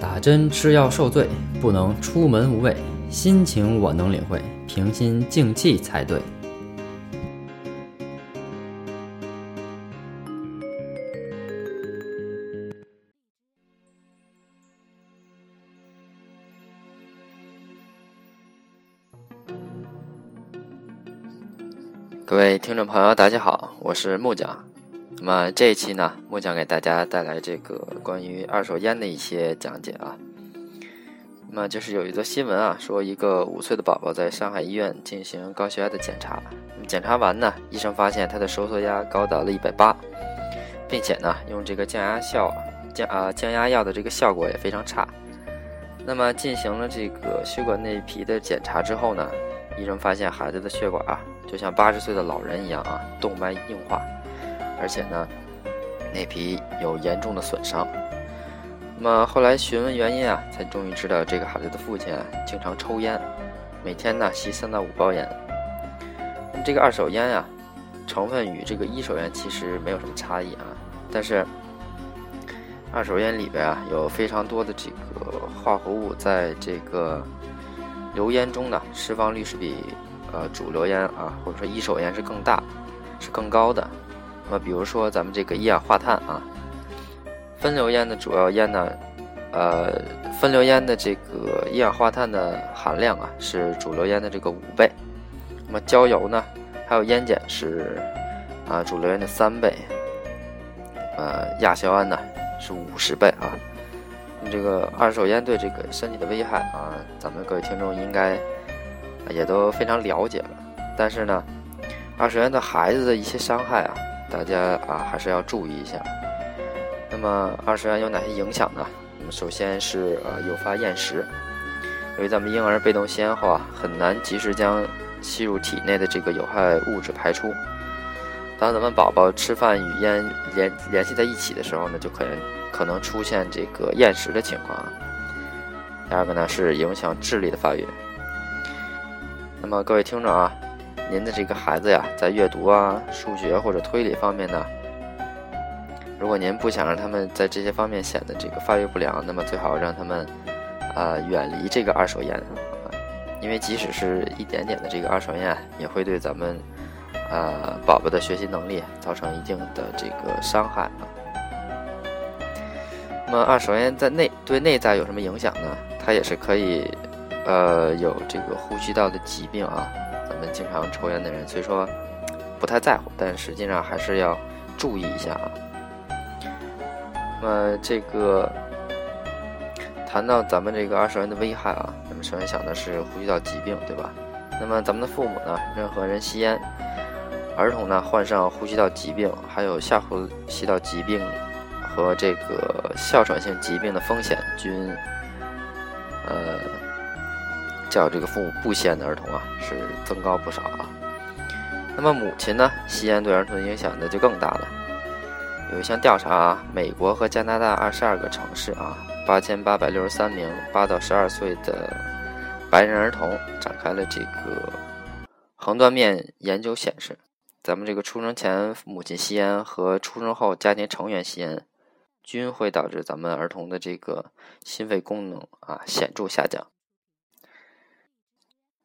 打针吃药受罪，不能出门无畏。心情我能领会，平心静气才对。各位听众朋友，大家好，我是木匠。那么这一期呢，木匠给大家带来这个关于二手烟的一些讲解啊。那么就是有一则新闻啊，说一个五岁的宝宝在上海医院进行高血压的检查，检查完呢，医生发现他的收缩压高达了一百八，并且呢，用这个降压效降啊降压药的这个效果也非常差。那么进行了这个血管内皮的检查之后呢，医生发现孩子的血管啊。就像八十岁的老人一样啊，动脉硬化，而且呢，内皮有严重的损伤。那么后来询问原因啊，才终于知道这个孩子的父亲啊，经常抽烟，每天呢吸三到五包烟。那么这个二手烟啊，成分与这个一手烟其实没有什么差异啊，但是二手烟里边啊，有非常多的这个化合物在这个流烟中呢，释放率是比。呃，主流烟啊，或者说一手烟是更大，是更高的。那么，比如说咱们这个一氧化碳啊，分流烟的主要烟呢，呃，分流烟的这个一氧化碳的含量啊，是主流烟的这个五倍。那么焦油呢，还有烟碱是啊，主流烟的三倍。呃，亚硝胺呢是五十倍啊。这个二手烟对这个身体的危害啊，咱们各位听众应该。也都非常了解了，但是呢，二手烟对孩子的一些伤害啊，大家啊还是要注意一下。那么二手烟有哪些影响呢？那么首先是呃诱发厌食，由于咱们婴儿被动吸烟后啊，很难及时将吸入体内的这个有害物质排出。当咱们宝宝吃饭与烟联联系在一起的时候呢，就可能可能出现这个厌食的情况啊。第二个呢是影响智力的发育。那么各位听众啊，您的这个孩子呀，在阅读啊、数学或者推理方面呢，如果您不想让他们在这些方面显得这个发育不良，那么最好让他们啊远离这个二手烟，因为即使是一点点的这个二手烟，也会对咱们啊宝宝的学习能力造成一定的这个伤害啊。那么二手烟在内对内在有什么影响呢？它也是可以。呃，有这个呼吸道的疾病啊，我们经常抽烟的人，虽说不太在乎，但实际上还是要注意一下啊。那么这个谈到咱们这个二手烟的危害啊，咱们首先想的是呼吸道疾病，对吧？那么咱们的父母呢，任何人吸烟，儿童呢患上呼吸道疾病，还有下呼吸道疾病和这个哮喘性疾病的风险均呃。叫这个父母不吸烟的儿童啊，是增高不少啊。那么母亲呢，吸烟对儿童的影响那就更大了。有一项调查啊，美国和加拿大二十二个城市啊，八千八百六十三名八到十二岁的白人儿童展开了这个横断面研究，显示，咱们这个出生前母亲吸烟和出生后家庭成员吸烟，均会导致咱们儿童的这个心肺功能啊显著下降。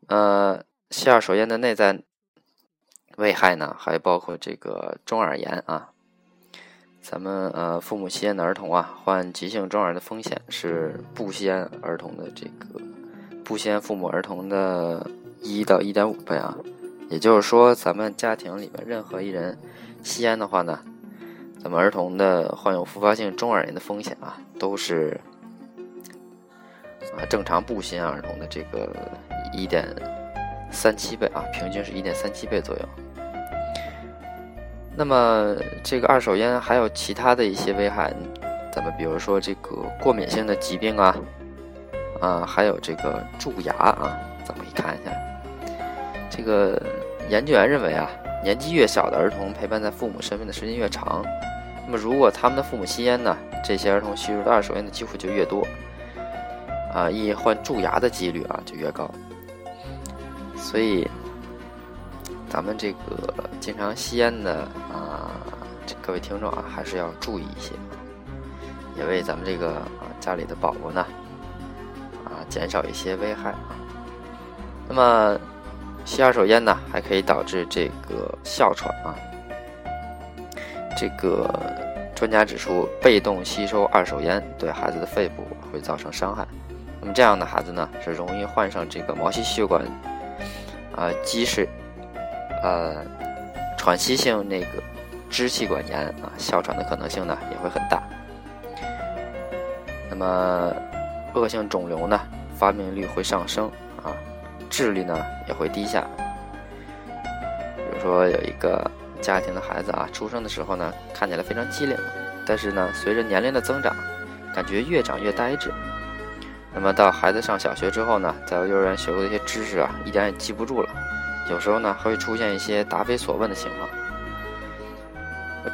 呃，吸二手烟的内在危害呢，还包括这个中耳炎啊。咱们呃，父母吸烟的儿童啊，患急性中耳的风险是不吸烟儿童的这个不吸烟父母儿童的一到一点五倍啊。也就是说，咱们家庭里面任何一人吸烟的话呢，咱们儿童的患有复发性中耳炎的风险啊，都是啊正常不吸烟儿童的这个。一点三七倍啊，平均是一点三七倍左右。那么这个二手烟还有其他的一些危害，咱们比如说这个过敏性的疾病啊，啊，还有这个蛀牙啊，咱们可以看一下。这个研究员认为啊，年纪越小的儿童陪伴在父母身边的时间越长，那么如果他们的父母吸烟呢，这些儿童吸入的二手烟的机会就越多，啊，易患蛀牙的几率啊就越高。所以，咱们这个经常吸烟的啊，这各位听众啊，还是要注意一些。也为咱们这个啊家里的宝宝呢啊减少一些危害啊。那么吸二手烟呢，还可以导致这个哮喘啊。这个专家指出，被动吸收二手烟对孩子的肺部会造成伤害。那么这样的孩子呢，是容易患上这个毛细血管啊积水，呃，喘息性那个支气管炎啊，哮喘的可能性呢也会很大。那么恶性肿瘤呢，发病率会上升啊，智力呢也会低下。比如说有一个。家庭的孩子啊，出生的时候呢，看起来非常机灵，但是呢，随着年龄的增长，感觉越长越呆滞。那么到孩子上小学之后呢，在幼儿园学过的一些知识啊，一点也记不住了。有时候呢，还会出现一些答非所问的情况。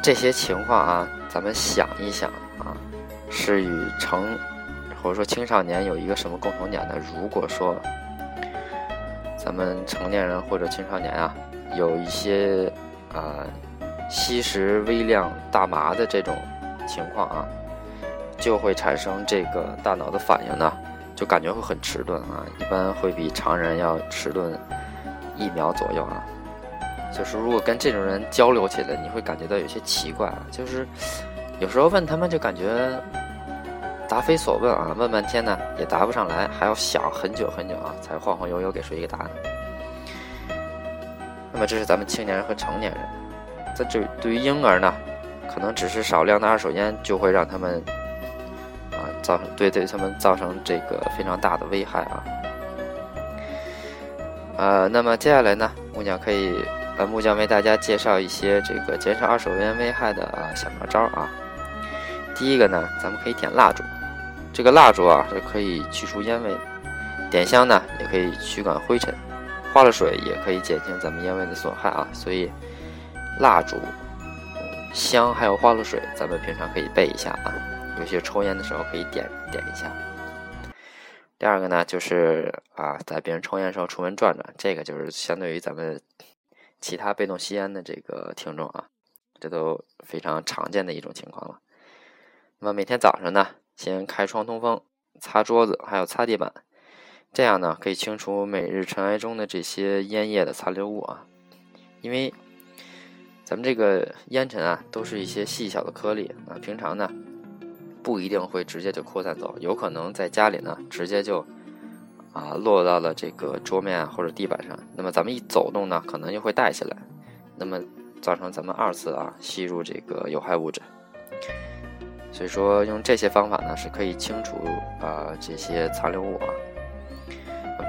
这些情况啊，咱们想一想啊，是与成或者说青少年有一个什么共同点呢？如果说咱们成年人或者青少年啊，有一些。啊，吸食微量大麻的这种情况啊，就会产生这个大脑的反应呢，就感觉会很迟钝啊，一般会比常人要迟钝一秒左右啊。就是如果跟这种人交流起来，你会感觉到有些奇怪，就是有时候问他们就感觉答非所问啊，问半天呢也答不上来，还要想很久很久啊，才晃晃悠悠给出一个答案。那么这是咱们青年人和成年人，在这对于婴儿呢，可能只是少量的二手烟就会让他们造成对对他们造成这个非常大的危害啊。呃，那么接下来呢，木匠可以呃木匠为大家介绍一些这个减少二手烟危害的啊小妙招啊。第一个呢，咱们可以点蜡烛，这个蜡烛啊是可以去除烟味，点香呢也可以驱赶灰尘。花了水也可以减轻咱们烟味的损害啊，所以蜡烛、香还有花露水，咱们平常可以备一下啊。有些抽烟的时候可以点点一下。第二个呢，就是啊，在别人抽烟的时候出门转转，这个就是相对于咱们其他被动吸烟的这个听众啊，这都非常常见的一种情况了。那么每天早上呢，先开窗通风，擦桌子，还有擦地板。这样呢，可以清除每日尘埃中的这些烟叶的残留物啊。因为咱们这个烟尘啊，都是一些细小的颗粒啊，平常呢不一定会直接就扩散走，有可能在家里呢直接就啊落到了这个桌面或者地板上。那么咱们一走动呢，可能就会带起来，那么造成咱们二次啊吸入这个有害物质。所以说，用这些方法呢是可以清除啊这些残留物啊。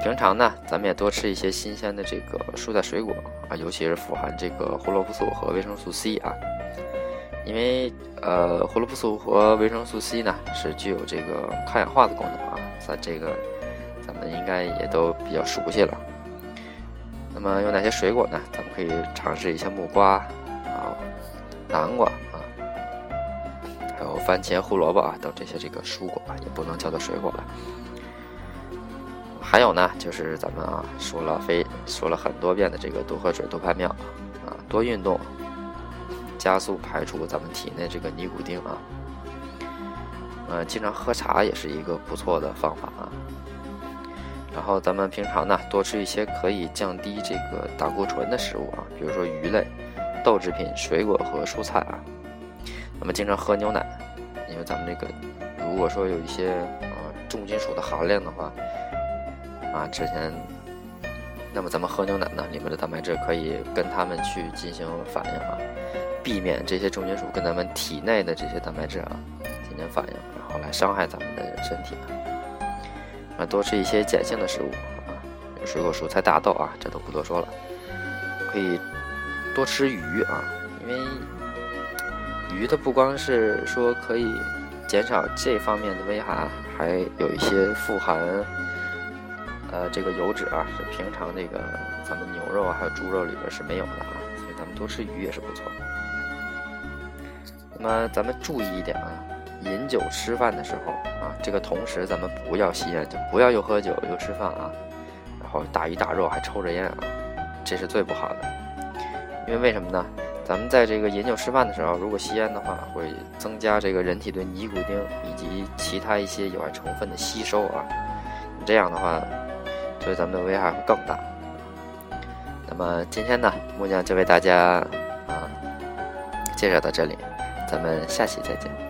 平常呢，咱们也多吃一些新鲜的这个蔬菜水果啊，尤其是富含这个胡萝卜素和维生素 C 啊。因为呃，胡萝卜素和维生素 C 呢是具有这个抗氧化的功能啊，在这个咱们应该也都比较熟悉了。那么有哪些水果呢？咱们可以尝试一下木瓜啊、南瓜啊，还有番茄、胡萝卜啊等这些这个蔬果啊，也不能叫做水果了。还有呢，就是咱们啊说了非说了很多遍的这个多喝水多排尿啊，多运动，加速排出咱们体内这个尼古丁啊。呃，经常喝茶也是一个不错的方法啊。然后咱们平常呢多吃一些可以降低这个胆固醇的食物啊，比如说鱼类、豆制品、水果和蔬菜啊。那么经常喝牛奶，因为咱们这个如果说有一些呃重金属的含量的话。啊，之前，那么咱们喝牛奶呢，里面的蛋白质可以跟它们去进行反应啊，避免这些重金属跟咱们体内的这些蛋白质啊进行反应，然后来伤害咱们的身体啊。多吃一些碱性的食物啊，水果、蔬菜、大豆啊，这都不多说了。可以多吃鱼啊，因为鱼它不光是说可以减少这方面的危害，还有一些富含。呃，这个油脂啊，是平常这个咱们牛肉啊，还有猪肉里边是没有的啊，所以咱们多吃鱼也是不错。那么咱们注意一点啊，饮酒吃饭的时候啊，这个同时咱们不要吸烟，就不要又喝酒又吃饭啊，然后大鱼大肉还抽着烟啊，这是最不好的。因为为什么呢？咱们在这个饮酒吃饭的时候，如果吸烟的话，会增加这个人体对尼古丁以及其他一些有害成分的吸收啊。这样的话，对咱们的危害会更大。那么今天呢，木匠就为大家啊介绍到这里，咱们下期再见。